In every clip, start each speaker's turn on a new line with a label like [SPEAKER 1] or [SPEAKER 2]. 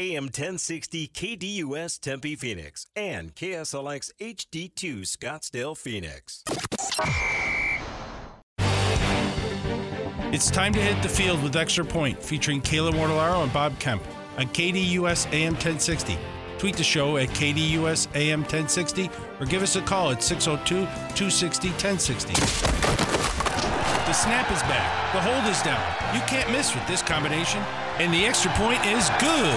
[SPEAKER 1] AM 1060 KDUS Tempe Phoenix and KSLX HD2 Scottsdale Phoenix.
[SPEAKER 2] It's time to hit the field with Extra Point, featuring Kayla Mortellaro and Bob Kemp on KDUS AM 1060. Tweet the show at KDUS AM 1060 or give us a call at 602 260 1060. The snap is back. The hold is down. You can't miss with this combination. And the extra point is good.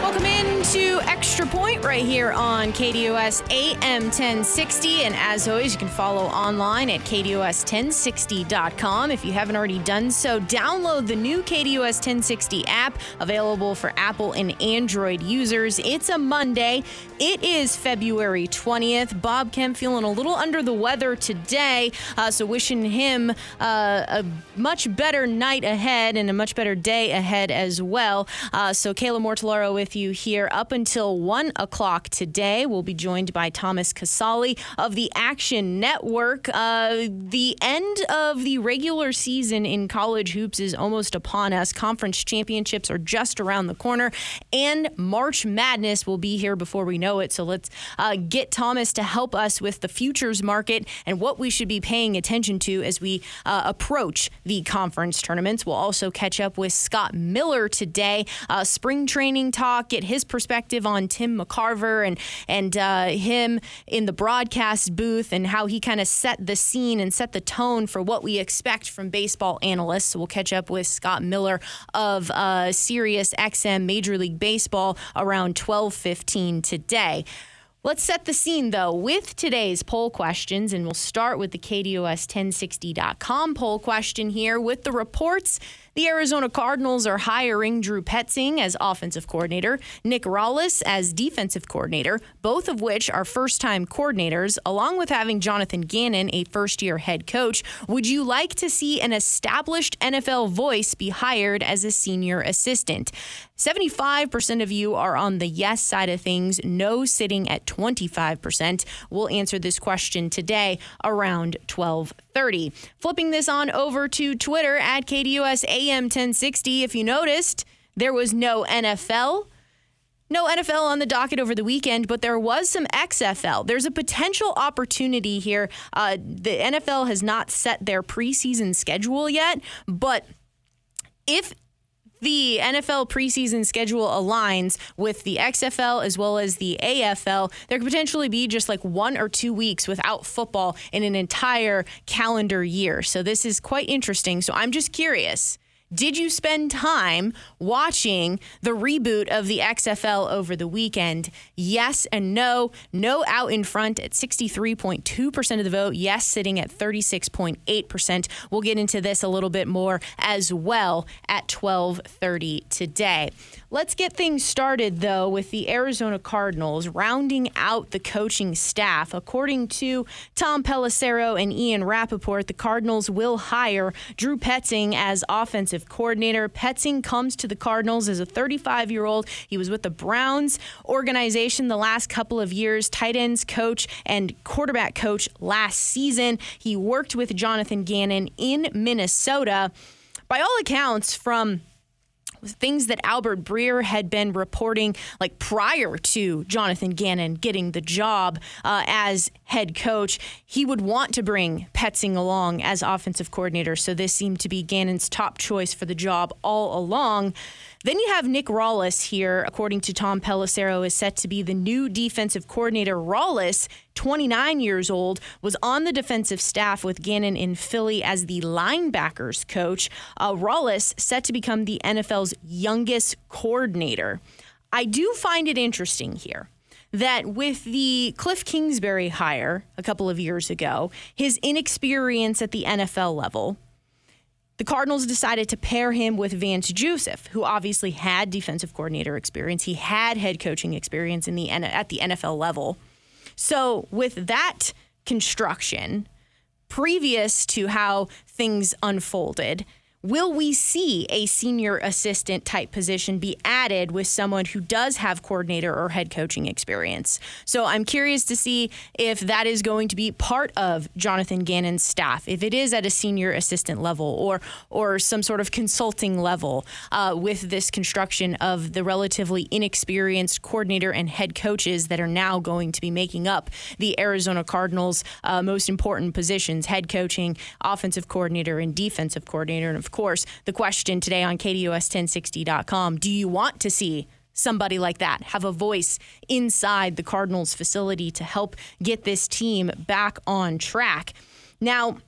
[SPEAKER 3] Welcome into Extra Point right here on KDUS AM 1060. And as always, you can follow online at KDUS1060.com. If you haven't already done so, download the new KDUS 1060 app available for Apple and Android users. It's a Monday. It is February 20th. Bob Kemp feeling a little under the weather today. Uh, so wishing him uh, a much better night ahead and a much better day ahead as well. Uh, so Kayla Mortellaro with you here up until 1 o'clock today. We'll be joined by Thomas Casale of the Action Network. Uh, the end of the regular season in college hoops is almost upon us. Conference championships are just around the corner, and March Madness will be here before we know it. So let's uh, get Thomas to help us with the futures market and what we should be paying attention to as we uh, approach the conference tournaments. We'll also catch up with Scott Miller today. Uh, spring training talk, get his perspective on Tim McCarver and and uh, him in the broadcast booth and how he kind of set the scene and set the tone for what we expect from baseball analysts. So we'll catch up with Scott Miller of uh, Sirius XM Major League Baseball around 12:15 today. Let's set the scene though with today's poll questions, and we'll start with the KDUS1060.com poll question here with the reports. The Arizona Cardinals are hiring Drew Petzing as offensive coordinator, Nick Rallis as defensive coordinator, both of which are first time coordinators, along with having Jonathan Gannon, a first year head coach. Would you like to see an established NFL voice be hired as a senior assistant? 75% of you are on the yes side of things, no sitting at 25%. We'll answer this question today around 12:30. Flipping this on over to Twitter at KDUS AM 1060. If you noticed, there was no NFL. No NFL on the docket over the weekend, but there was some XFL. There's a potential opportunity here. Uh, the NFL has not set their preseason schedule yet, but if the NFL preseason schedule aligns with the XFL as well as the AFL, there could potentially be just like one or two weeks without football in an entire calendar year. So this is quite interesting. So I'm just curious. Did you spend time watching the reboot of the XFL over the weekend? Yes and no. No out in front at 63.2% of the vote. Yes, sitting at 36.8%. We'll get into this a little bit more as well at 12:30 today. Let's get things started, though, with the Arizona Cardinals rounding out the coaching staff. According to Tom Pelissero and Ian Rapoport, the Cardinals will hire Drew Petzing as offensive coordinator. Petzing comes to the Cardinals as a 35 year old. He was with the Browns organization the last couple of years, tight ends coach and quarterback coach last season. He worked with Jonathan Gannon in Minnesota. By all accounts, from things that Albert Breer had been reporting like prior to Jonathan Gannon getting the job uh, as head coach. He would want to bring Petzing along as offensive coordinator. So this seemed to be Gannon's top choice for the job all along. Then you have Nick Rallis here, according to Tom Pelissero, is set to be the new defensive coordinator. Rallis, 29 years old, was on the defensive staff with Gannon in Philly as the linebackers coach. Uh, set to become the NFL's youngest coordinator. I do find it interesting here that with the Cliff Kingsbury hire a couple of years ago, his inexperience at the NFL level, the Cardinals decided to pair him with Vance Joseph, who obviously had defensive coordinator experience. He had head coaching experience in the at the NFL level. So with that construction, previous to how things unfolded, Will we see a senior assistant type position be added with someone who does have coordinator or head coaching experience? So I'm curious to see if that is going to be part of Jonathan Gannon's staff, if it is at a senior assistant level or or some sort of consulting level uh, with this construction of the relatively inexperienced coordinator and head coaches that are now going to be making up the Arizona Cardinals' uh, most important positions: head coaching, offensive coordinator, and defensive coordinator, and of course, the question today on KDUS1060.com do you want to see somebody like that have a voice inside the Cardinals facility to help get this team back on track? Now,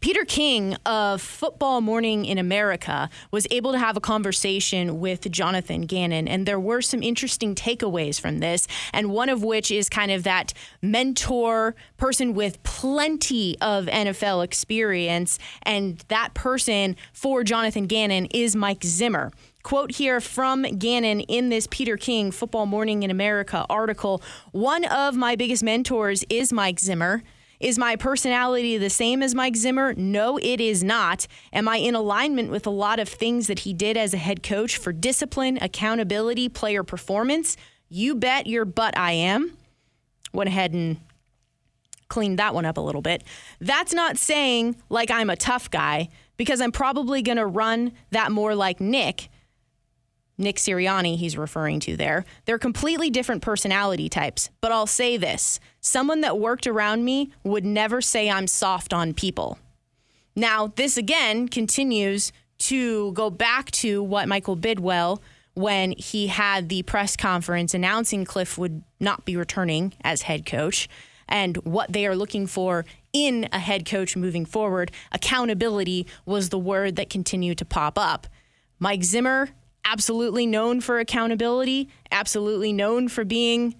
[SPEAKER 3] Peter King of Football Morning in America was able to have a conversation with Jonathan Gannon, and there were some interesting takeaways from this. And one of which is kind of that mentor person with plenty of NFL experience. And that person for Jonathan Gannon is Mike Zimmer. Quote here from Gannon in this Peter King Football Morning in America article One of my biggest mentors is Mike Zimmer. Is my personality the same as Mike Zimmer? No, it is not. Am I in alignment with a lot of things that he did as a head coach for discipline, accountability, player performance? You bet your butt I am. Went ahead and cleaned that one up a little bit. That's not saying like I'm a tough guy because I'm probably going to run that more like Nick Nick Sirianni, he's referring to there. They're completely different personality types. But I'll say this someone that worked around me would never say I'm soft on people. Now, this again continues to go back to what Michael Bidwill, when he had the press conference announcing Cliff would not be returning as head coach and what they are looking for in a head coach moving forward. Accountability was the word that continued to pop up. Mike Zimmer absolutely known for accountability, absolutely known for being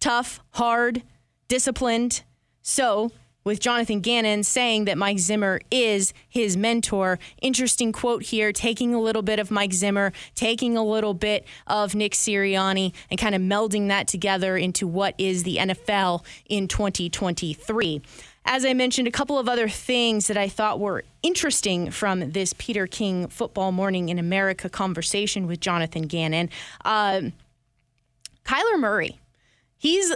[SPEAKER 3] tough, hard, disciplined. So, with Jonathan Gannon saying that Mike Zimmer is his mentor. Interesting quote here, taking a little bit of Mike Zimmer, taking a little bit of Nick Sirianni, and kind of melding that together into what is the NFL in 2023 as I mentioned, a couple of other things that I thought were interesting from this Peter King Football Morning in America conversation with Jonathan Gannon. Uh, Kyler Murray, he's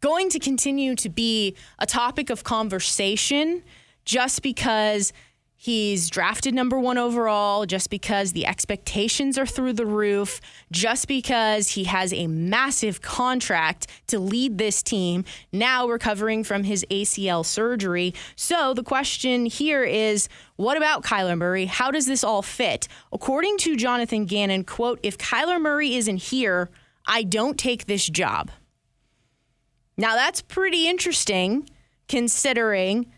[SPEAKER 3] going to continue to be a topic of conversation just because He's drafted number one overall just because the expectations are through the roof, just because he has a massive contract to lead this team, now recovering from his ACL surgery. So the question here is what about Kyler Murray? How does this all fit? According to Jonathan Gannon, quote, if Kyler Murray isn't here, I don't take this job. Now that's pretty interesting considering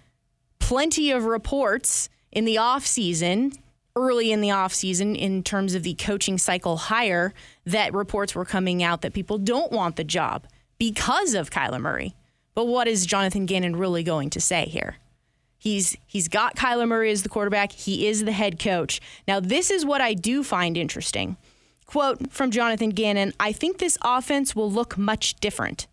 [SPEAKER 3] plenty of reports in the off season, early in the off season, in terms of the coaching cycle hire, that reports were coming out that people don't want the job because of Kyler Murray. But what is Jonathan Gannon really going to say here? He's he's got Kyler Murray as the quarterback. He is the head coach. Now, this is what I do find interesting. Quote from Jonathan Gannon, I think this offense will look much different.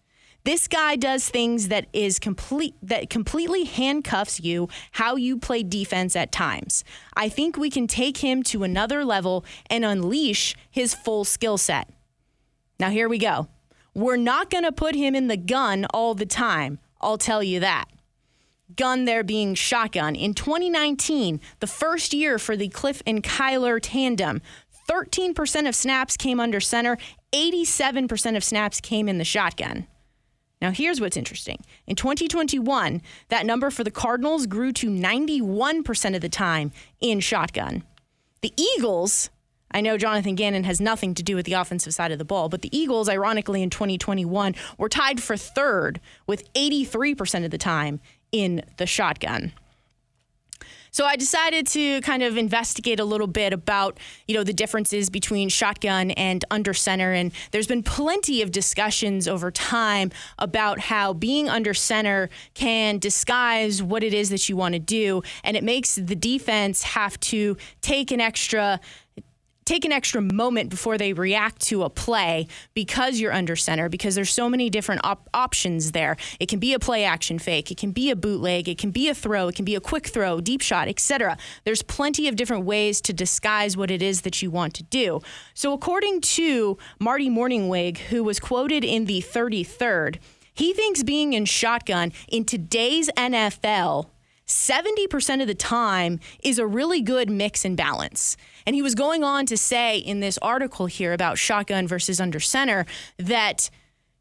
[SPEAKER 3] This guy does things that is complete that completely handcuffs you how you play defense at times. I think we can take him to another level and unleash his full skill set. Now here we go. We're not going to put him in the gun all the time. I'll tell you that gun there being shotgun. In 2019, the first year for the Cliff and Kyler tandem, 13% of snaps came under center, 87% of snaps came in the shotgun. Now, here's what's interesting. In 2021, that number for the Cardinals grew to 91% of the time in shotgun. The Eagles, I know Jonathan Gannon has nothing to do with the offensive side of the ball, but the Eagles, ironically, in 2021, were tied for third with 83% of the time in the shotgun. So I decided to kind of investigate a little bit about, you know, the differences between shotgun and under center. And there's been plenty of discussions over time about how being under center can disguise what it is that you want to do. And it makes the defense have to take an extra take an extra moment before they react to a play because you're under center because there's so many different op- options there. It can be a play action fake, it can be a bootleg, it can be a throw, it can be a quick throw, deep shot, etc. There's plenty of different ways to disguise what it is that you want to do. So according to Marty Mornhinweg who was quoted in the 33rd, he thinks being in shotgun in today's NFL 70% of the time is a really good mix and balance. And he was going on to say in this article here about shotgun versus under center that,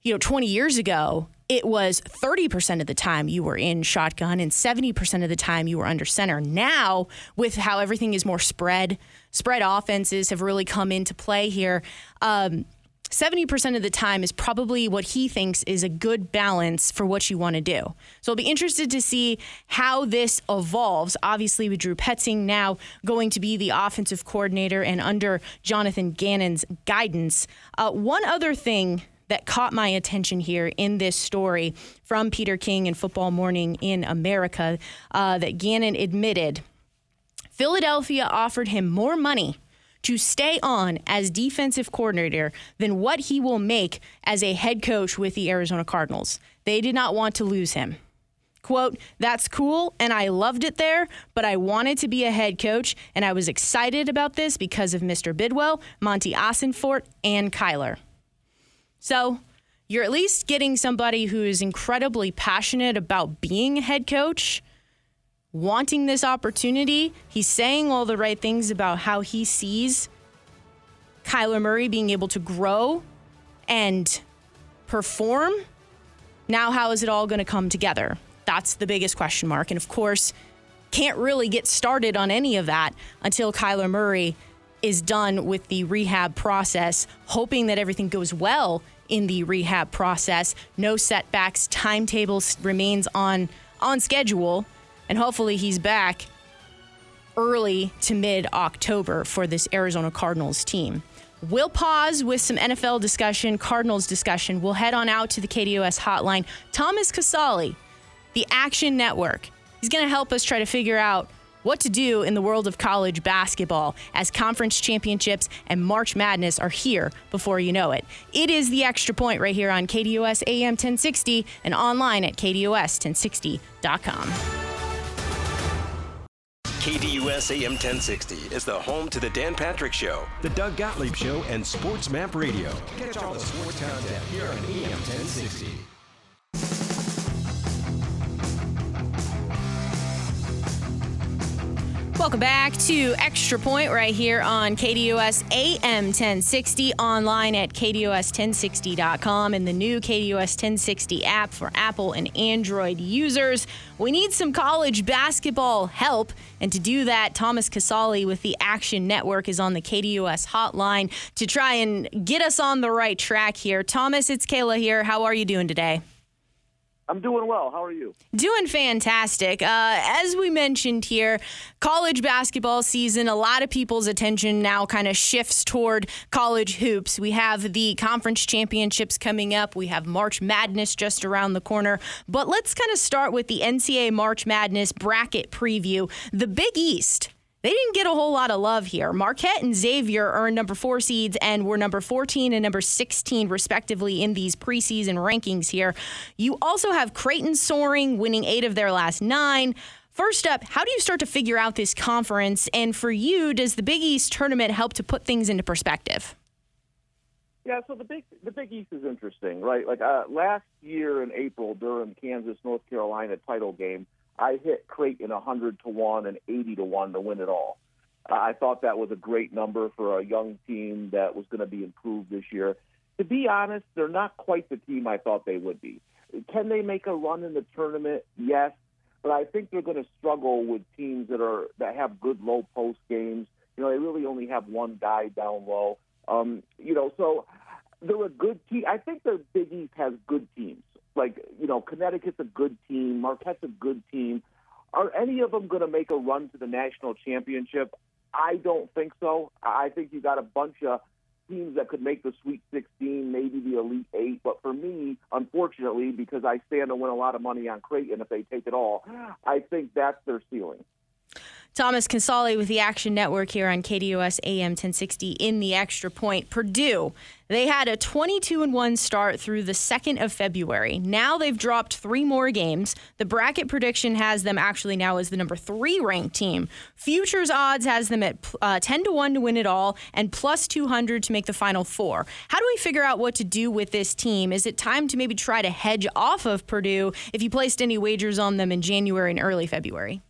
[SPEAKER 3] you know, 20 years ago, it was 30% of the time you were in shotgun and 70% of the time you were under center. Now, with how everything is more spread, spread offenses have really come into play here. Um, 70% of the time is probably what he thinks is a good balance for what you want to do. So I'll be interested to see how this evolves. Obviously, with Drew Petzing now going to be the offensive coordinator and under Jonathan Gannon's guidance. Uh, one other thing that caught my attention here in this story from Peter King and Football Morning in America uh, that Gannon admitted Philadelphia offered him more money to stay on as defensive coordinator than what he will make as a head coach with the Arizona Cardinals. They did not want to lose him. Quote, that's cool and I loved it there, but I wanted to be a head coach and I was excited about this because of Mr. Bidwill, Monti Ossenfort, and Kyler. So you're at least getting somebody who is incredibly passionate about being a head coach wanting this opportunity. He's saying all the right things about how he sees Kyler Murray being able to grow and perform. Now, how is it all going to come together? That's the biggest question mark. And of course, can't really get started on any of that until Kyler Murray is done with the rehab process, hoping that everything goes well in the rehab process. No setbacks, timetable remains on on schedule and hopefully he's back early to mid October for this Arizona Cardinals team. We'll pause with some NFL discussion, Cardinals discussion. We'll head on out to the KDUS hotline. Thomas Casale, the Action Network. He's going to help us try to figure out what to do in the world of college basketball as conference championships and March Madness are here before you know it. It is the extra point right here on KDUS AM 1060 and online at KDUS1060.com.
[SPEAKER 1] KDUS AM 1060 is the home to the Dan Patrick Show, the Doug Gottlieb Show, and Sports Map Radio. Catch all the sports content here on AM 1060.
[SPEAKER 3] Welcome back to Extra Point right here on KDUS AM 1060, online at KDUS1060.com, and the new KDUS 1060 app for Apple and Android users. We need some college basketball help, and to do that, Thomas Casale with the Action Network is on the KDUS hotline to try and get us on the right track here. Thomas, it's Kayla here. How are you doing today?
[SPEAKER 4] I'm doing well. How are you?
[SPEAKER 3] Doing fantastic. Uh, as we mentioned here, college basketball season, a lot of people's attention now kind of shifts toward college hoops. We have the conference championships coming up, we have March Madness just around the corner. But let's kind of start with the NCAA March Madness bracket preview. The Big East they didn't get a whole lot of love here. Marquette and Xavier earned number four seeds and were number 14 and number 16, respectively, in these preseason rankings here. You also have Creighton soaring, winning eight of their last nine. First up, how do you start to figure out this conference? And for you, does the Big East tournament help to put things into perspective?
[SPEAKER 4] Yeah, so the big the Big East is interesting, right? Like uh, last year in April during Kansas North Carolina title game, I hit Creighton 100 to 1 and 80 to 1 to win it all. I thought that was a great number for a young team that was going to be improved this year. To be honest, they're not quite the team I thought they would be. Can they make a run in the tournament? Yes, but I think they're going to struggle with teams that are that have good low post games. You know, they really only have one guy down low. Um, you know, so they're a good team. I think the Big East has good teams like you know Connecticut's a good team, Marquette's a good team. Are any of them going to make a run to the national championship? I don't think so. I think you got a bunch of teams that could make the Sweet 16, maybe the Elite Eight. But for me, unfortunately, because I stand to win a lot of money on Creighton if they take it all, I think that's their ceiling.
[SPEAKER 3] Thomas Casale with the Action Network here on KDUS AM 1060 in the extra point. Purdue, they had a 22 and 1 start through the 2nd of February. Now they've dropped three more games. The bracket prediction has them actually now as the number three ranked team. Futures odds has them at uh, 10 to 1 to win it all and plus 200 to make the final four. How do we figure out what to do with this team? Is it time to maybe try to hedge off of Purdue if you placed any wagers on them in January and early February?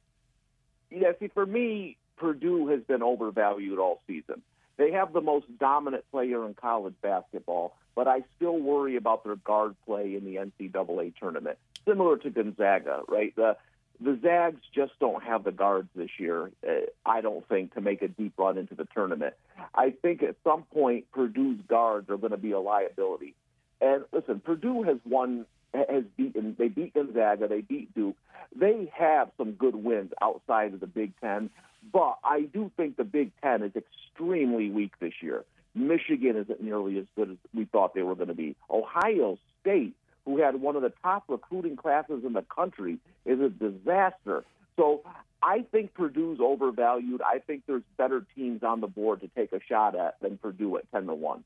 [SPEAKER 4] Yeah, see, for me, Purdue has been overvalued all season. They have the most dominant player in college basketball, but I still worry about their guard play in the NCAA tournament. Similar to Gonzaga, right? The the Zags just don't have the guards this year. Uh, I don't think to make a deep run into the tournament. I think at some point Purdue's guards are going to be a liability. And listen, Purdue has won has beaten. They beat Gonzaga. They beat Duke. They have some good wins outside of the Big Ten, but I do think the Big Ten is extremely weak this year. Michigan isn't nearly as good as we thought they were going to be. Ohio State, who had one of the top recruiting classes in the country, is a disaster. So I think Purdue's overvalued. I think there's better teams on the board to take a shot at than Purdue at ten to one.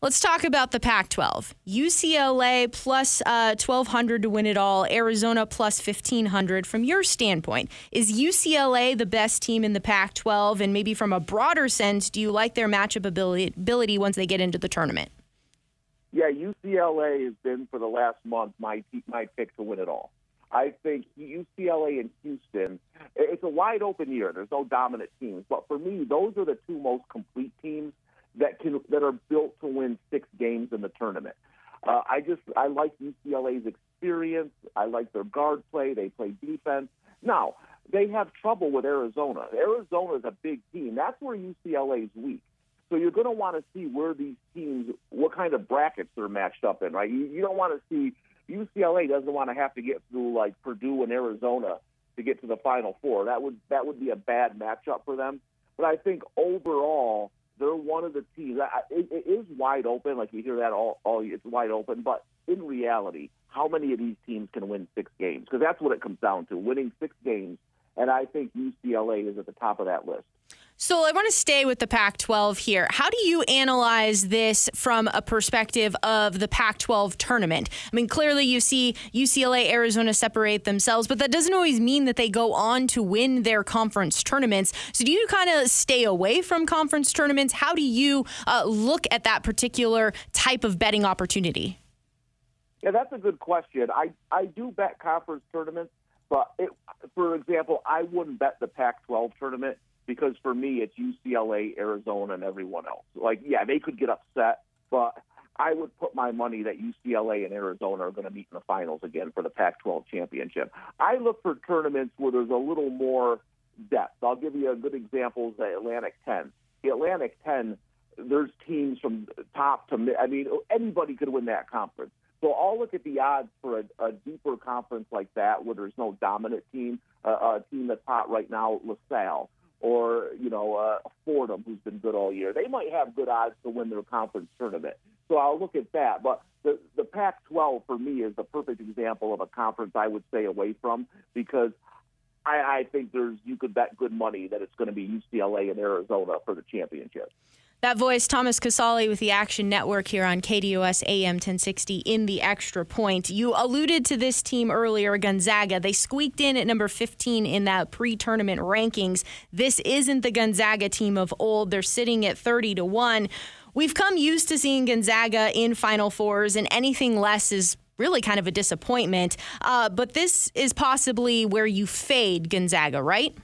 [SPEAKER 3] Let's talk about the Pac 12. UCLA plus, uh, 1,200 to win it all, Arizona plus 1,500. From your standpoint, is UCLA the best team in the Pac 12? And maybe from a broader sense, do you like their matchup ability, once they get into the tournament?
[SPEAKER 4] Yeah, UCLA has been for the last month my my pick to win it all. I think UCLA and Houston, it's a wide open year. There's no dominant teams, but for me, those are the two most complete teams that can that are built to win six games in the tournament. Uh, I just I like UCLA's experience. I like their guard play. They play defense. Now they have trouble with Arizona. Arizona is a big team. That's where UCLA is weak. So you're going to want to see where these teams, what kind of brackets they're matched up in, right? You, you don't want to see UCLA doesn't want to have to get through like Purdue and Arizona to get to the Final Four. That would that would be a bad matchup for them. But I think overall, they're one of the teams. It, it is wide open. Like you hear that all, all it's wide open. But in reality, how many of these teams can win six games? Because that's what it comes down to: winning six games. And I think UCLA is at the top of that list.
[SPEAKER 3] So I want to stay with the Pac 12 here. How do you analyze this from a perspective of the Pac 12 tournament? I mean, clearly you see UCLA, Arizona separate themselves, but that doesn't always mean that they go on to win their conference tournaments. So do you kind of stay away from conference tournaments? How do you uh, look at that particular type of betting opportunity?
[SPEAKER 4] Yeah, that's a good question. I, I do bet conference tournaments, but it, for example, I wouldn't bet the Pac 12 tournament because for me it's UCLA, Arizona, and everyone else. Like, yeah, they could get upset, but I would put my money that UCLA and Arizona are going to meet in the finals again for the Pac-12 championship. I look for tournaments where there's a little more depth. I'll give you a good example: the Atlantic 10. The Atlantic 10, there's teams from top to mid. I mean, anybody could win that conference. So I'll look at the odds for a, a deeper conference like that, where there's no dominant team, uh, a team that's hot right now, LaSalle or you know uh, Fordham, who's been good all year. They might have good odds to win their conference tournament. So I'll look at that. But the the Pac-12 for me is the perfect example of a conference I would stay away from because I, I think there's you could bet good money that it's going to be UCLA and Arizona for the championship.
[SPEAKER 3] That voice, Thomas Casale with the Action Network here on KDUS AM 1060 in the extra point. You alluded to this team earlier, Gonzaga. They squeaked in at number 15 in that pre tournament rankings. This isn't the Gonzaga team of old. They're sitting at 30 to 1. We've come used to seeing Gonzaga in Final Fours, and anything less is really kind of a disappointment. Uh, but this is possibly where you fade Gonzaga, right?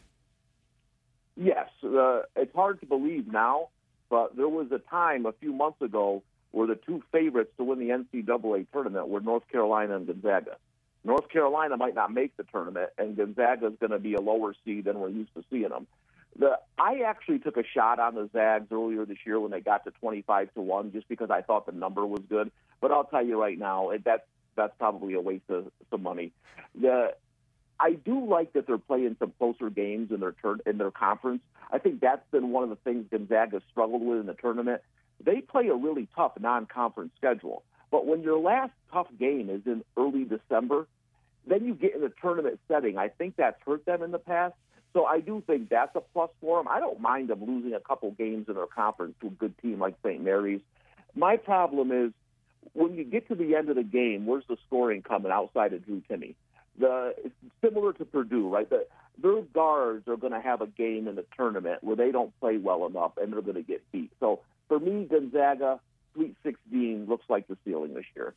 [SPEAKER 4] Yes. Uh, it's hard to believe now but there was a time a few months ago where the two favorites to win the NCAA tournament were North Carolina and Gonzaga. North Carolina might not make the tournament, and Gonzaga is going to be a lower seed than we're used to seeing them. The I actually took a shot on the Zags earlier this year when they got to 25 to one, just because I thought the number was good. But I'll tell you right now, that's that's probably a waste of some money. The I do like that they're playing some closer games in their turn in their conference. I think that's been one of the things Gonzaga struggled with in the tournament. They play a really tough non-conference schedule, but when your last tough game is in early December, then you get in a tournament setting. I think that's hurt them in the past. So I do think that's a plus for them. I don't mind them losing a couple games in their conference to a good team like St. Mary's. My problem is when you get to the end of the game, where's the scoring coming outside of Drew Timme? The it's similar to Purdue, right? The, their guards are going to have a game in the tournament where they don't play well enough and they're going to get beat. So for me, Gonzaga, Sweet 16 looks like the ceiling this year.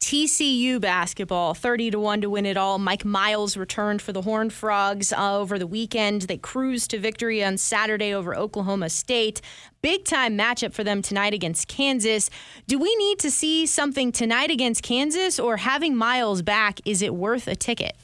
[SPEAKER 3] TCU basketball, 30 to 1 to win it all. Mike Miles returned for the Horned Frogs uh, over the weekend. They cruised to victory on Saturday over Oklahoma State. Big time matchup for them tonight against Kansas. Do we need to see something tonight against Kansas, or having Miles back, is it worth a ticket?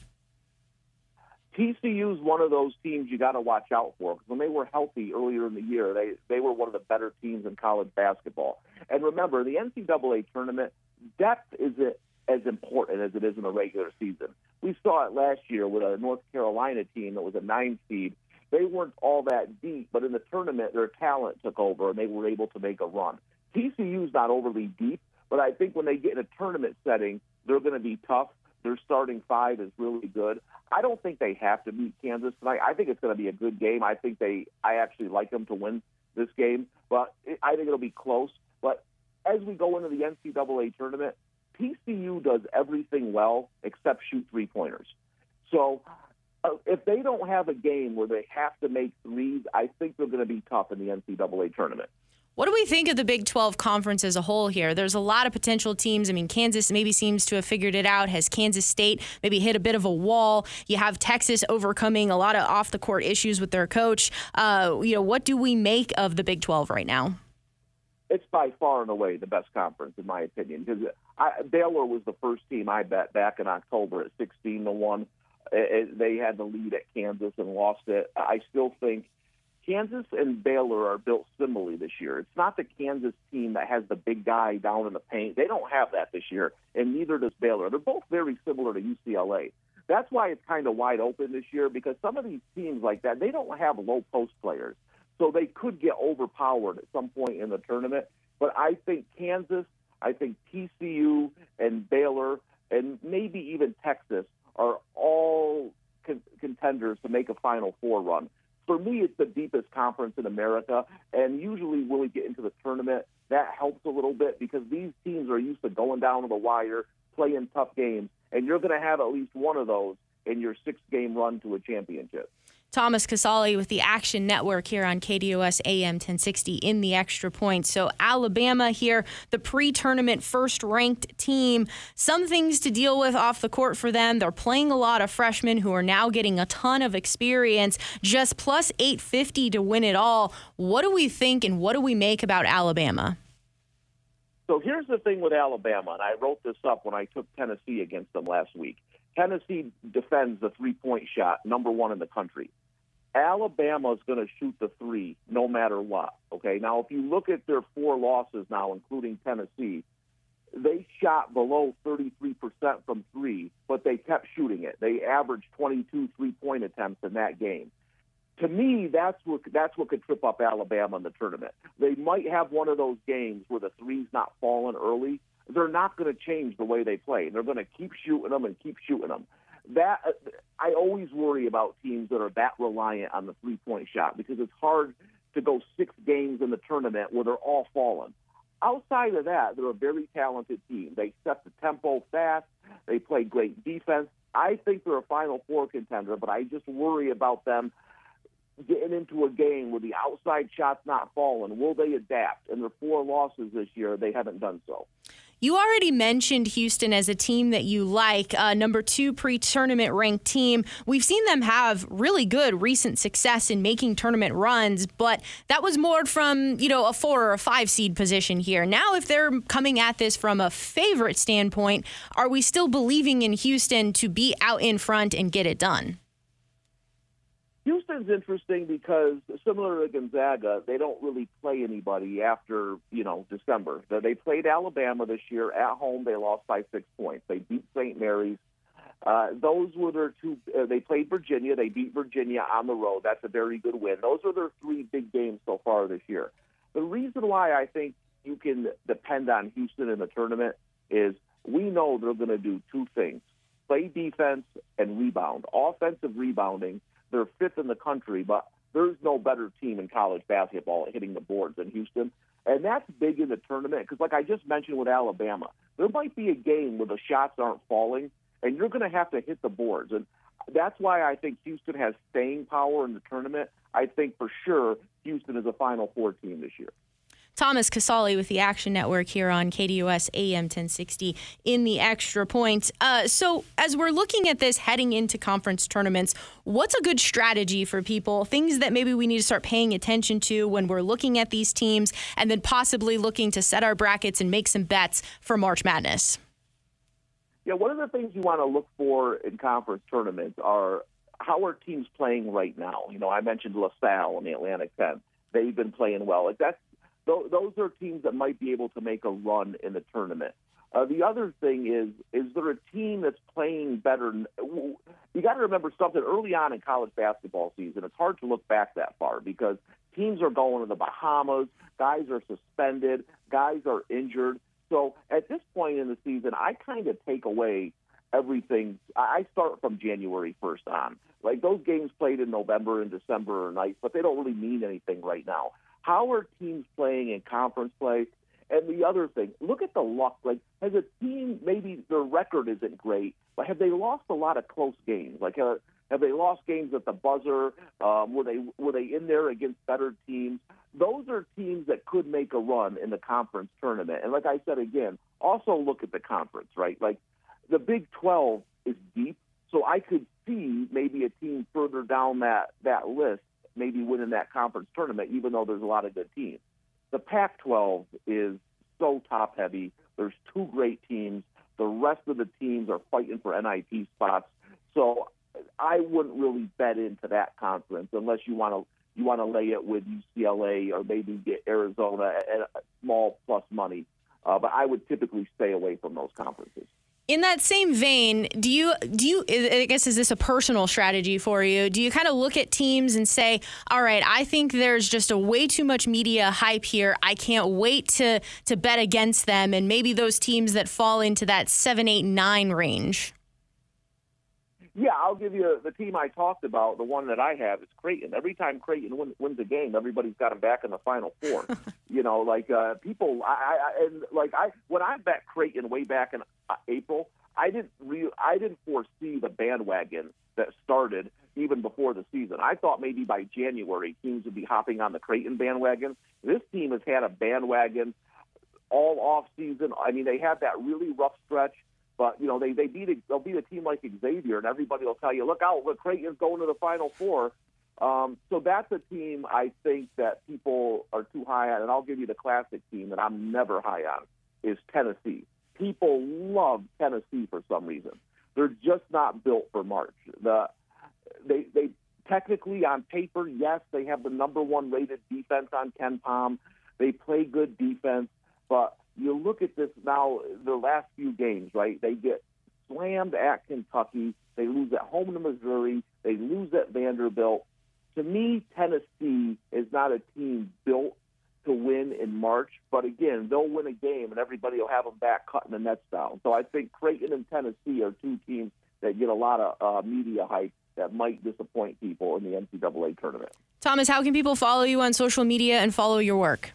[SPEAKER 4] TCU is one of those teams you got to watch out for when they were healthy earlier in the year, they they were one of the better teams in college basketball. And remember, the NCAA tournament depth isn't as important as it is in the regular season. We saw it last year with a North Carolina team that was a nine seed. They weren't all that deep, but in the tournament, their talent took over and they were able to make a run. TCU's not overly deep, but I think when they get in a tournament setting, they're going to be tough. Their starting five is really good. I don't think they have to beat Kansas tonight. I think it's going to be a good game. I think they, I actually like them to win this game, but I think it'll be close. But as we go into the NCAA tournament, TCU does everything well except shoot three pointers. So uh, if they don't have a game where they have to make threes, I think they're going to be tough in the NCAA tournament.
[SPEAKER 3] What do we think of the Big 12 conference as a whole here? There's a lot of potential teams. I mean, Kansas maybe seems to have figured it out. Has Kansas State maybe hit a bit of a wall? You have Texas overcoming a lot of off the court issues with their coach. Uh, you know, what do we make of the Big 12 right now?
[SPEAKER 4] it's by far and away the best conference in my opinion because Baylor was the first team I bet back in October at 16 to one. It, they had the lead at Kansas and lost it. I still think Kansas and Baylor are built similarly this year. It's not the Kansas team that has the big guy down in the paint. They don't have that this year, and neither does Baylor. They're both very similar to UCLA. That's why it's kind of wide open this year because some of these teams like that, they don't have low post players. So they could get overpowered at some point in the tournament. But I think Kansas, I think TCU and Baylor, and maybe even Texas are all con- contenders to make a Final Four run. For me, it's the deepest conference in America, and usually when we get into the tournament, that helps a little bit because these teams are used to going down to the wire, playing tough games, and you're going to have at least one of those in your six-game run to a championship.
[SPEAKER 3] Thomas Casale with the Action Network here on KDUS AM 1060 in the extra point. So, Alabama here, the pre tournament first ranked team. Some things to deal with off the court for them. They're playing a lot of freshmen who are now getting a ton of experience, just plus 850 to win it all. What do we think and what do we make about Alabama?
[SPEAKER 4] So, here's the thing with Alabama, and I wrote this up when I took Tennessee against them last week. Tennessee defends the three point shot, number one in the country. Alabama is going to shoot the three no matter what. Okay, now if you look at their four losses now, including Tennessee, they shot below 33% from three, but they kept shooting it. They averaged 22 three point attempts in that game. To me, that's what that's what could trip up Alabama in the tournament. They might have one of those games where the three's not falling early, they're not going to change the way they play. They're going to keep shooting them and keep shooting them. That uh, I always worry about teams that are that reliant on the three point shot because it's hard to go six games in the tournament where they're all falling. Outside of that, they're a very talented team. They set the tempo fast. They play great defense. I think they're a Final Four contender, but I just worry about them getting into a game where the outside shot's not falling. Will they adapt? And their four losses this year, they haven't done so.
[SPEAKER 3] You already mentioned Houston as a team that you like, uh, number two pre tournament ranked team. We've seen them have really good recent success in making tournament runs, but that was more from, you know, a four or a five seed position here. Now, if they're coming at this from a favorite standpoint, are we still believing in Houston to be out in front and get it done?
[SPEAKER 4] Houston's interesting because similar to Gonzaga, they don't really play anybody after you know December. They played Alabama this year at home. They lost by six points. They beat St. Mary's. Uh, those were their two. Uh, they played Virginia. They beat Virginia on the road. That's a very good win. Those are their three big games so far this year. The reason why I think you can depend on Houston in the tournament is we know they're going to do two things: play defense and rebound. Offensive rebounding they're fifth in the country, but there's no better team in college basketball hitting the boards than Houston. And that's big in the tournament because, like I just mentioned with Alabama, there might be a game where the shots aren't falling, and you're going to have to hit the boards. And that's why I think Houston has staying power in the tournament. I think for sure Houston is a Final Four team this year.
[SPEAKER 3] Thomas Casale with the Action Network here on KDUS AM 1060 in the extra point. Uh, so, as we're looking at this heading into conference tournaments, what's a good strategy for people? Things that maybe we need to start paying attention to when we're looking at these teams and then possibly looking to set our brackets and make some bets for March Madness?
[SPEAKER 4] Yeah, one of the things you want to look for in conference tournaments are how are teams playing right now? You know, I mentioned LaSalle in the Atlantic 10. They've been playing well. That's those are teams that might be able to make a run in the tournament. Uh, the other thing is, is there a team that's playing better? You got to remember something early on in college basketball season. It's hard to look back that far because teams are going to the Bahamas, guys are suspended, guys are injured. So at this point in the season, I kind of take away everything. I start from January 1st on. Like those games played in November and December are nice, but they don't really mean anything right now. How are teams playing in conference play? And the other thing, look at the luck. Like, has a team maybe their record isn't great, but have they lost a lot of close games? Like, uh, have they lost games at the buzzer? Um, were they were they in there against better teams? Those are teams that could make a run in the conference tournament. And like I said again, also look at the conference, right? Like the Big 12 is deep, so I could see maybe a team further down that that list maybe winning that conference tournament, even though there's a lot of good teams. The Pac 12 is so top heavy. There's two great teams. The rest of the teams are fighting for NIT spots. So I wouldn't really bet into that conference unless you want to you want to lay it with UCLA or maybe get Arizona at small plus money. Uh, but I would typically stay away from those conferences.
[SPEAKER 3] In that same vein, do you do you I guess is this a personal strategy for you? Do you kind of look at teams and say, "All right, I think there's just a way too much media hype here. I can't wait to to bet against them and maybe those teams that fall into that 7 8 9 range?"
[SPEAKER 4] Yeah, I'll give you the team I talked about. The one that I have is Creighton. Every time Creighton win, wins a game, everybody's got them back in the Final Four. you know, like uh, people, I, I and like I when I bet Creighton way back in uh, April, I didn't re- I didn't foresee the bandwagon that started even before the season. I thought maybe by January teams would be hopping on the Creighton bandwagon. This team has had a bandwagon all off season. I mean, they had that really rough stretch but you know, they they beat a, they'll beat a team like Xavier, and everybody will tell you, look out, look, Creighton's going to the Final Four. Um, so that's a team I think that people are too high on, and I'll give you the classic team that I'm never high on is Tennessee. People love Tennessee for some reason. They're just not built for March. The they they technically on paper, yes, they have the number one rated defense on KenPom. They play good defense, but you look at this now, the last few games, right? They get slammed at Kentucky. They lose at home to Missouri. They lose at Vanderbilt. To me, Tennessee is not a team built to win in March. But again, they'll win a game, and everybody will have them back cutting the nets down. So I think Creighton and Tennessee are two teams that get a lot of uh, media hype that might disappoint people in the NCAA tournament.
[SPEAKER 3] Thomas, how can people follow you on social media and follow your work?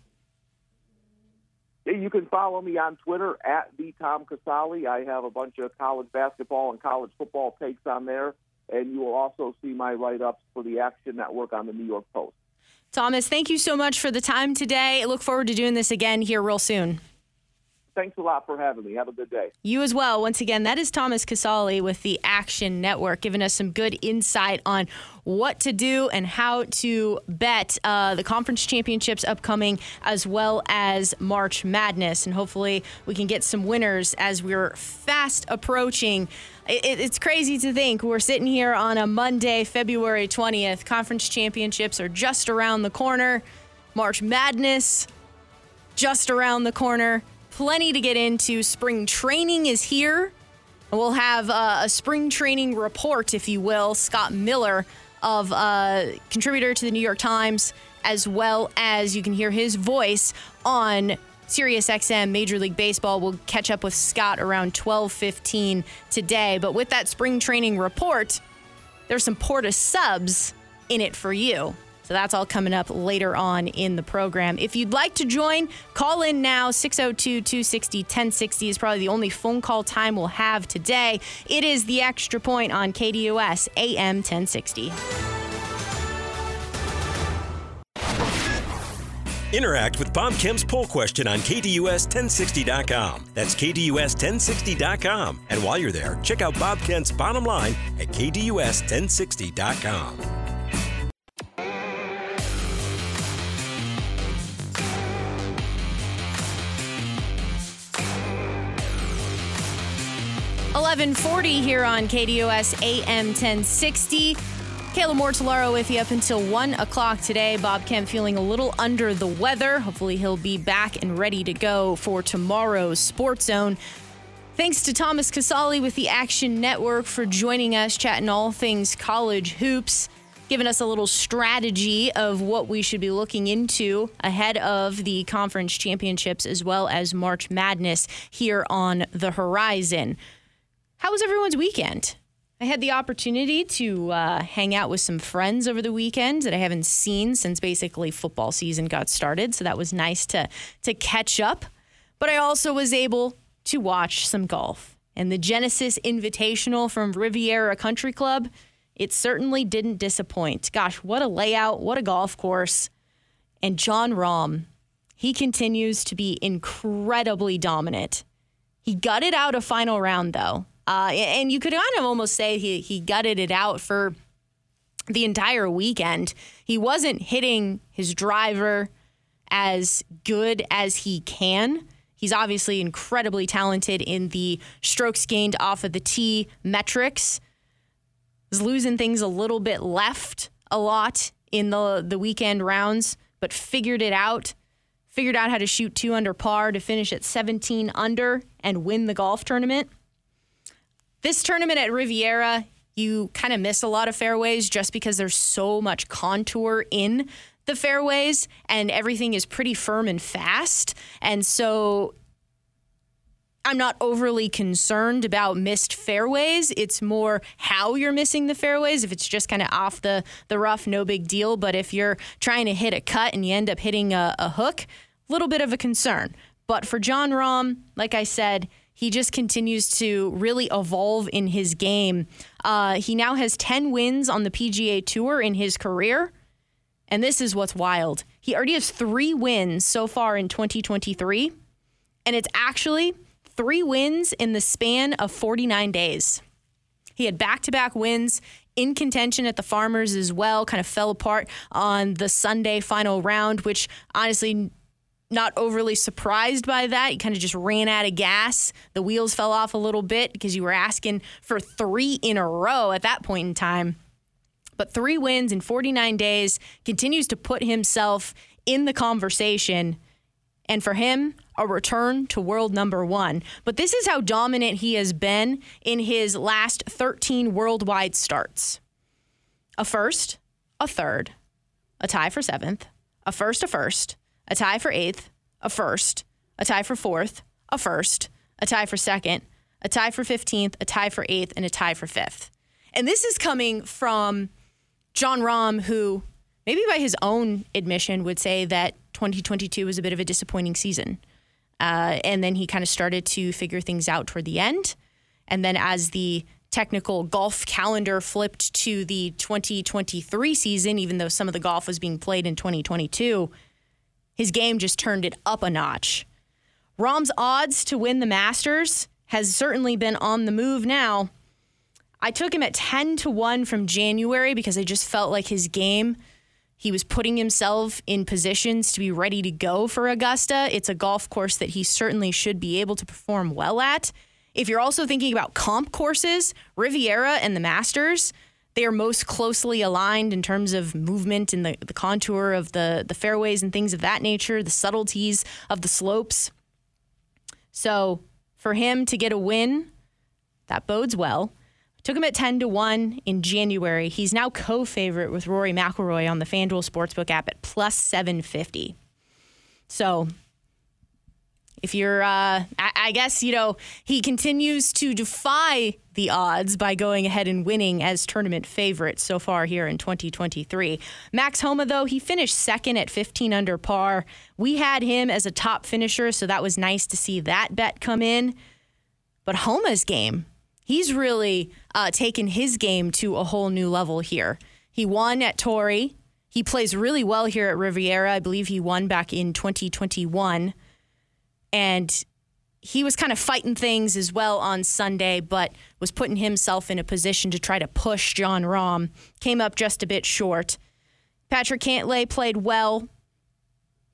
[SPEAKER 4] You can follow me on Twitter at the Tom Casale. I have a bunch of college basketball and college football takes on there, and you will also see my write-ups for the Action Network on the New York Post.
[SPEAKER 3] Thomas, thank you so much for the time today. I look forward to doing this again here real soon.
[SPEAKER 4] Thanks a lot for having me. Have a good day.
[SPEAKER 3] You as well. Once again, that is Thomas Casale with the Action Network, giving us some good insight on what to do and how to bet uh, the conference championships upcoming, as well as March Madness. And hopefully, we can get some winners as we're fast approaching. It, it's crazy to think we're sitting here on a Monday, February 20th. Conference championships are just around the corner. March Madness just around the corner plenty to get into. Spring training is here. We'll have uh, a spring training report, if you will. Scott Miller, of uh, contributor to the New York Times, as well as you can hear his voice on SiriusXM Major League Baseball. We'll catch up with Scott around 12:15 today. But with that spring training report, there's some Port of Subs in it for you. That's all coming up later on in the program. If you'd like to join, call in now. 602 260 1060 is probably the only phone call time we'll have today. It is the extra point on KDUS AM 1060.
[SPEAKER 1] Interact with Bob Kemp's poll question on KDUS1060.com. That's KDUS1060.com. And while you're there, check out Bob Kemp's bottom line at KDUS1060.com.
[SPEAKER 3] Eleven forty here on KDUS AM 1060. Kayla Mortellaro with you up until 1 o'clock today. Bob Kemp feeling a little under the weather. Hopefully, he'll be back and ready to go for tomorrow's Sports Zone. Thanks to Thomas Casale with the Action Network for joining us, chatting all things college hoops, giving us a little strategy of what we should be looking into ahead of the conference championships as well as March Madness here on the horizon. How was everyone's weekend? I had the opportunity to uh, hang out with some friends over the weekend that I haven't seen since basically football season got started. So that was nice to to catch up. But I also was able to watch some golf and the Genesis Invitational from Riviera Country Club. It certainly didn't disappoint. Gosh, what a layout! What a golf course! And Jon Rahm, he continues to be incredibly dominant. He gutted out a final round though uh, and you could kind of almost say he, he gutted it out for the entire weekend. He wasn't hitting his driver as good as he can. He's obviously incredibly talented in the strokes gained off of the tee metrics. Was losing things a little bit left a lot in the the weekend rounds, but figured it out. Figured out how to shoot two under par to finish at 17 under and win the golf tournament. This tournament at Riviera, you kind of miss a lot of fairways just because there's so much contour in the fairways and everything is pretty firm and fast. And so I'm not overly concerned about missed fairways. It's more how you're missing the fairways. If it's just kind of off the, the rough, no big deal. But if you're trying to hit a cut and you end up hitting a, a hook, a little bit of a concern. But for Jon Rahm, like I said, he just continues to really evolve in his game. Uh, he now has 10 wins on the PGA Tour in his career. And this is what's wild. He already has three wins so far in 2023. And it's actually three wins in the span of 49 days. He had back to back wins in contention at the Farmers as well, kind of fell apart on the Sunday final round, which honestly not overly surprised by that. You kind of just ran out of gas. The wheels fell off a little bit because you were asking for three in a row at that point in time. But three wins in 49 days continues to put himself in the conversation. And for him, a return to world number one. But this is how dominant he has been in his last 13 worldwide starts a first, a third, a tie for seventh, a first, a first, a tie for eighth, a first, a tie for fourth, a first, a tie for second, a tie for 15th, a tie for eighth, and a tie for fifth. And this is coming from Jon Rahm, who maybe by his own admission would say that 2022 was a bit of a disappointing season. Uh, and then he kind of started to figure things out toward the end. And then as the technical golf calendar flipped to the 2023 season, even though some of the golf was being played in 2022, his game just turned it up a notch. Rahm's odds to win the Masters has certainly been on the move now. I took him at 10 to 1 from January because I just felt like his game, he was putting himself in positions to be ready to go for Augusta. It's a golf course that he certainly should be able to perform well at. If you're also thinking about comp courses, Riviera and the Masters, they are most closely aligned in terms of movement and the, the contour of the, the fairways and things of that nature, the subtleties of the slopes. So for him to get a win, that bodes well. Took him at 10 to 1 in January. He's now co favorite with Rory McIlroy on the FanDuel Sportsbook app at plus 750. So if you're, uh, I, I, guess, you know, he continues to defy the odds by going ahead and winning as tournament favorite so far here in 2023. Max Homa, though, he finished second at 15 under par. We had him as a top finisher, so that was nice to see that bet come in. But Homa's game, he's really uh, taken his game to a whole new level here. He won at Torrey. He plays really well here at Riviera. I believe he won back in 2021 and he was kind of fighting things as well on Sunday, but was putting himself in a position to try to push Jon Rahm. Came up just a bit short. Patrick Cantlay played well,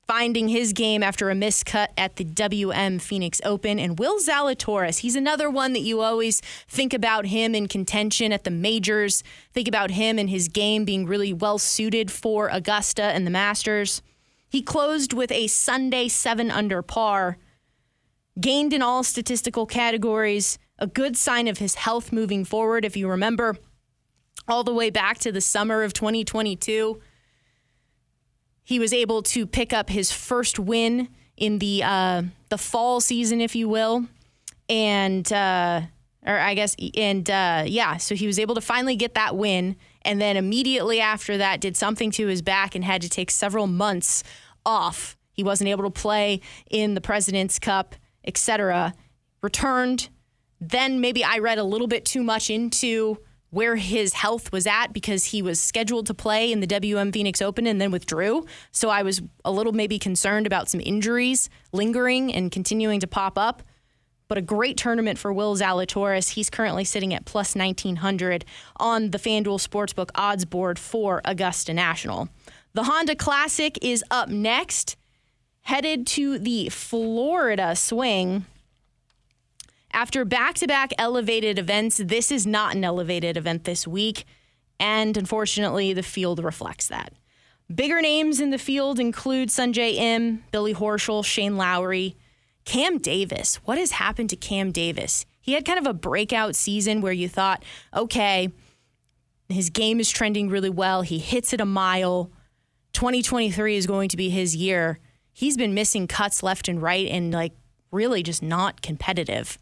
[SPEAKER 3] finding his game after a miscut at the WM Phoenix Open. And Will Zalatoris, he's another one that you always think about him in contention at the majors. Think about him and his game being really well suited for Augusta and the Masters. He closed with a Sunday seven under par gained in all statistical categories, a good sign of his health moving forward. If you remember, all the way back to the summer of 2022, he was able to pick up his first win in the uh, the fall season, if you will, and uh, or I guess and uh, yeah, so he was able to finally get that win, and then immediately after that, did something to his back and had to take several months off. He wasn't able to play in the President's Cup etc., returned. Then maybe I read a little bit too much into where his health was at because he was scheduled to play in the WM Phoenix Open and then withdrew. So I was a little maybe concerned about some injuries lingering and continuing to pop up. But a great tournament for Will Zalatoris. He's currently sitting at plus 1900 on the FanDuel Sportsbook odds board for Augusta National. The Honda Classic is up next headed to the Florida swing. After back to back elevated events, this is not an elevated event this week, and unfortunately, the field reflects that. Bigger names in the field include Sungjae Im, Billy Horschel, Shane Lowry, Cam Davis. What has happened to Cam Davis? He had kind of a breakout season where you thought, okay, his game is trending really well. He hits it a mile. 2023 is going to be his year he's been missing cuts left and right and like really just not competitive.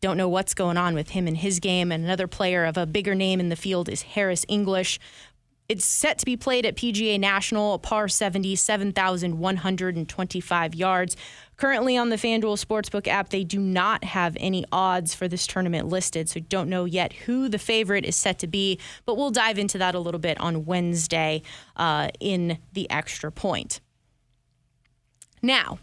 [SPEAKER 3] Don't know what's going on with him and his game. And another player of a bigger name in the field is Harris English. It's set to be played at PGA National, a par 70, 7,125 yards. Currently on the FanDuel Sportsbook app, they do not have any odds for this tournament listed, so don't know yet who the favorite is set to be, but we'll dive into that a little bit on Wednesday uh, in the extra point. Now,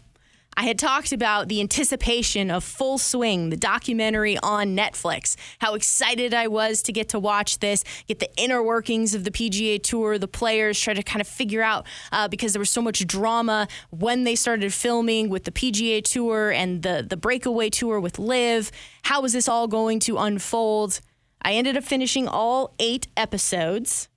[SPEAKER 3] I had talked about the anticipation of Full Swing, the documentary on Netflix. How excited I was to get to watch this, get the inner workings of the PGA Tour, the players, try to kind of figure out uh, because there was so much drama when they started filming with the PGA Tour and the the breakaway tour with LIV. How was this all going to unfold? I ended up finishing all eight episodes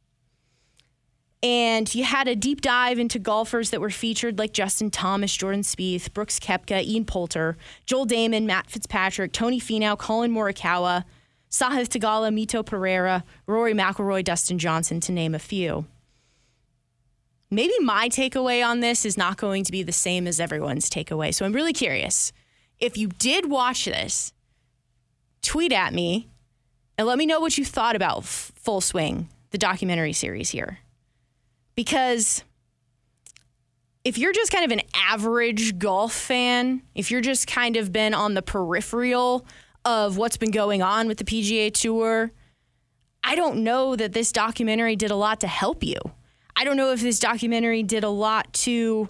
[SPEAKER 3] and you had a deep dive into golfers that were featured like Justin Thomas, Jordan Spieth, Brooks Koepka, Ian Poulter, Joel Dahmen, Matt Fitzpatrick, Tony Finau, Collin Morikawa, Sahith Theegala, Mito Pereira, Rory McIlroy, Dustin Johnson, to name a few. Maybe my takeaway on this is not going to be the same as everyone's takeaway. So I'm really curious. If you did watch this, tweet at me and let me know what you thought about Full Swing, the documentary series here because if you're just kind of an average golf fan, if you're just kind of been on the peripheral of what's been going on with the PGA Tour, I don't know that this documentary did a lot to help you. I don't know if this documentary did a lot to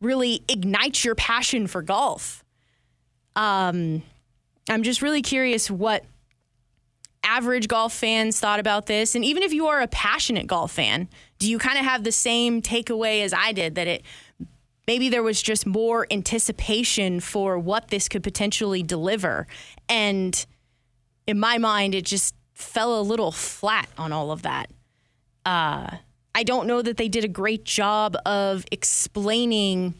[SPEAKER 3] really ignite your passion for golf. Um, I'm just really curious what average golf fans thought about this. And even if you are a passionate golf fan, do you kind of have the same takeaway as I did that it maybe there was just more anticipation for what this could potentially deliver? And in my mind, it just fell a little flat on all of that. Uh, I don't know that they did a great job of explaining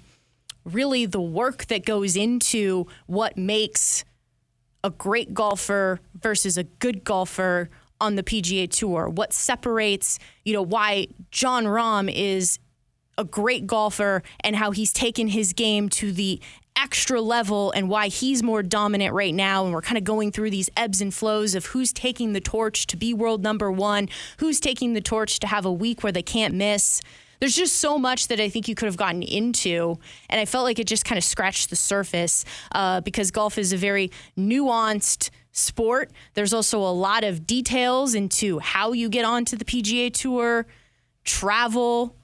[SPEAKER 3] really the work that goes into what makes a great golfer versus a good golfer on the PGA Tour? What separates, you know, why Jon Rahm is a great golfer and how he's taken his game to the extra level and why he's more dominant right now. And we're kind of going through these ebbs and flows of who's taking the torch to be world number one, who's taking the torch to have a week where they can't miss. There's just so much that I think you could have gotten into. And I felt like it just kind of scratched the surface uh, because golf is a very nuanced sport. There's also a lot of details into how you get onto the PGA Tour, travel,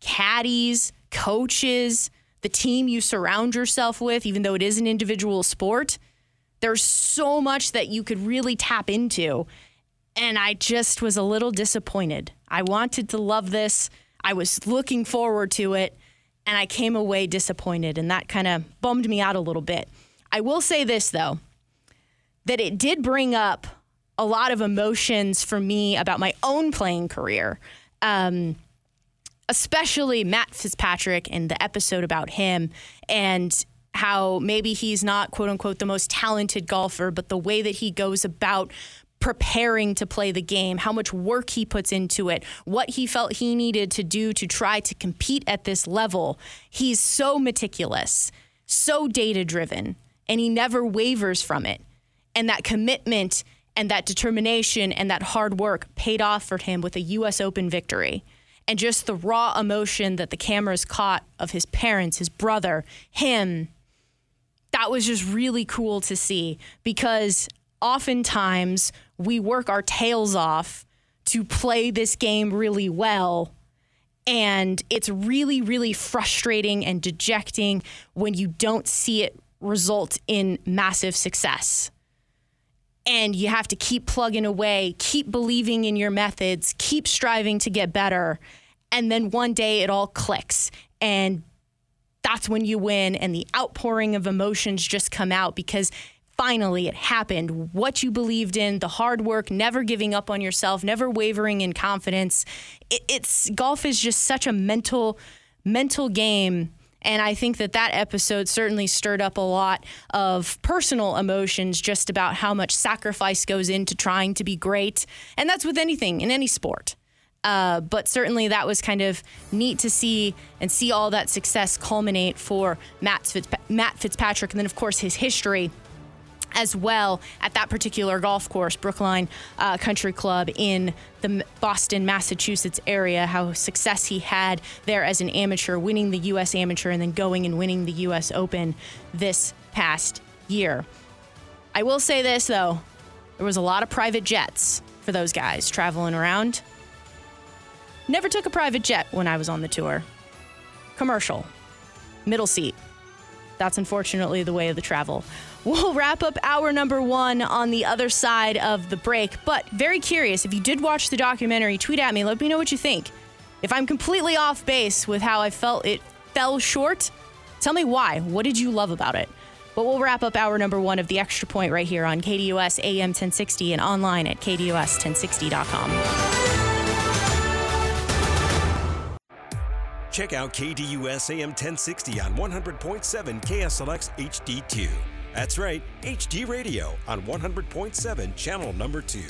[SPEAKER 3] caddies, coaches the team you surround yourself with, even though it is an individual sport. There's so much that you could really tap into. And I just was a little disappointed. I wanted to love this, I was looking forward to it, and I came away disappointed. And that kind of bummed me out a little bit. I will say this, though, that it did bring up a lot of emotions for me about my own playing career. Um, especially Matt Fitzpatrick and the episode about him and how maybe he's not quote unquote the most talented golfer, but the way that he goes about preparing to play the game, how much work he puts into it, what he felt he needed to do to try to compete at this level. He's so meticulous, so data driven, and he never wavers from it. And that commitment and that determination and that hard work paid off for him with a US Open victory and just the raw emotion that the cameras caught of his parents, his brother, him. That was just really cool to see because oftentimes we work our tails off to play this game really well. And it's really, really frustrating and dejecting when you don't see it result in massive success. And you have to keep plugging away, keep believing in your methods, keep striving to get better. And then one day it all clicks. And that's when you win. And the outpouring of emotions just come out because finally it happened. What you believed in, the hard work, never giving up on yourself, never wavering in confidence. It, it's golf is just such a mental, mental game and I think that that episode certainly stirred up a lot of personal emotions just about how much sacrifice goes into trying to be great. And that's with anything in any sport. Uh, but certainly that was kind of neat to see and see all that success culminate for Matt, Fitzpa- Matt Fitzpatrick. And then, of course, his history as well at that particular golf course, Brookline uh, Country Club in the Boston, Massachusetts area, how success he had there as an amateur, winning the U.S. Amateur and then going and winning the U.S. Open this past year. I will say this, though there was a lot of private jets for those guys traveling around. Never took a private jet when I was on the tour. Commercial, middle seat. That's unfortunately the way of the travel. We'll wrap up hour number one on the other side of the break. But very curious, if you did watch the documentary, tweet at me. Let me know what you think. If I'm completely off base with how I felt it fell short, tell me why. What did you love about it? But we'll wrap up hour number one of the extra point right here on KDUS AM 1060 and online at KDUS1060.com.
[SPEAKER 1] Check out KDUS AM 1060 on 100.7 KSLX HD2. That's right, HD Radio on 100.7, channel number 2.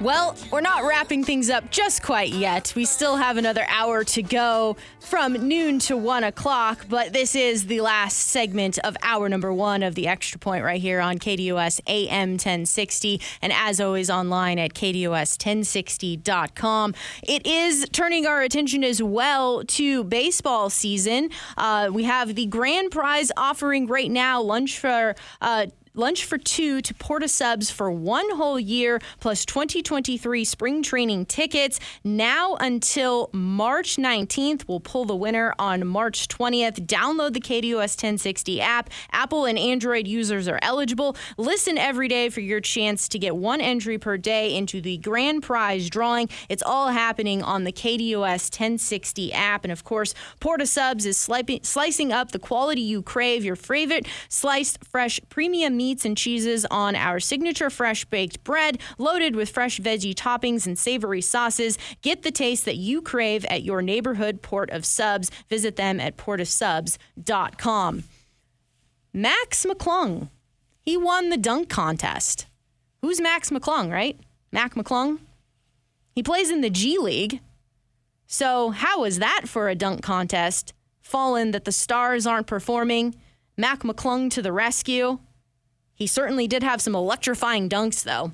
[SPEAKER 3] Well, we're not wrapping things up just quite yet. We still have another hour to go from noon to one o'clock, but this is the last segment of hour number one of the Extra Point right here on KDUS AM 1060, and as always, online at KDUS1060.com. It is turning our attention as well to baseball season. Uh, we have the grand prize offering right now, lunch for. Uh, lunch for two to Port of Subs for one whole year, plus 2023 spring training tickets. Now until March 19th, we'll pull the winner on March 20th. Download the KDUS 1060 app. Apple and Android users are eligible. Listen every day for your chance to get one entry per day into the grand prize drawing. It's all happening on the KDUS 1060 app. And of course, Port of Subs is slicing up the quality you crave, your favorite sliced fresh premium meats and cheeses on our signature fresh baked bread, loaded with fresh veggie toppings and savory sauces. Get the taste that you crave at your neighborhood Port of Subs. Visit them at portofsubs.com. Max McClung, he won the dunk contest. Who's Max McClung, right? Mac McClung? He plays in the G League. So, how was that for a dunk contest? Fallen that the stars aren't performing Mac McClung to the rescue. He certainly did have some electrifying dunks, though.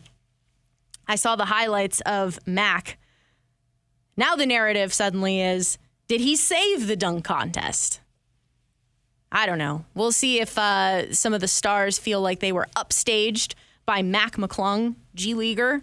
[SPEAKER 3] I saw the highlights of Mac. Now the narrative suddenly is did he save the dunk contest? I don't know. We'll see if uh, some of the stars feel like they were upstaged by Mac McClung, G Leaguer,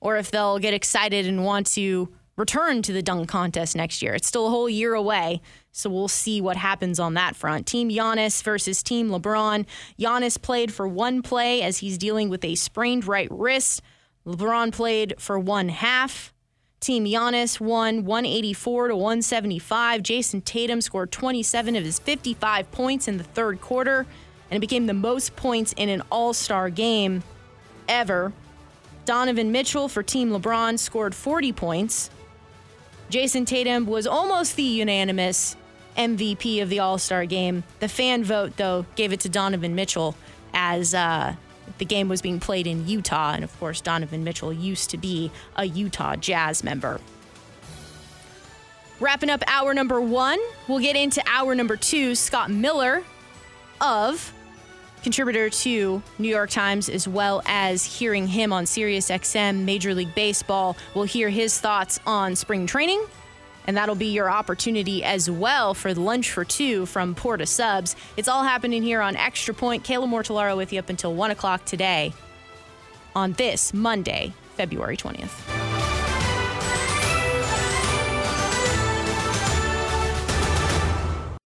[SPEAKER 3] or if they'll get excited and want to return to the dunk contest next year. It's still a whole year away, so we'll see what happens on that front. Team Giannis versus Team LeBron. Giannis played for one play as he's dealing with a sprained right wrist. LeBron played for one half. Team Giannis won 184 to 175. Jayson Tatum scored 27 of his 55 points in the third quarter, and it became the most points in an All Star game ever. Donovan Mitchell for Team LeBron scored 40 points. Jayson Tatum was almost the unanimous MVP of the All Star game. The fan vote, though, gave it to Donovan Mitchell as uh, the game was being played in Utah. And of course, Donovan Mitchell used to be a Utah Jazz member. Wrapping up hour number one, we'll get into hour number two. Scott Miller of contributor to New York Times, as well as hearing him on SiriusXM Major League Baseball. We'll hear his thoughts on spring training. And that'll be your opportunity as well for lunch for two from Port of Subs. It's all happening here on Extra Point. Kayla Mortellaro with you up until 1 o'clock today on this Monday, February 20th.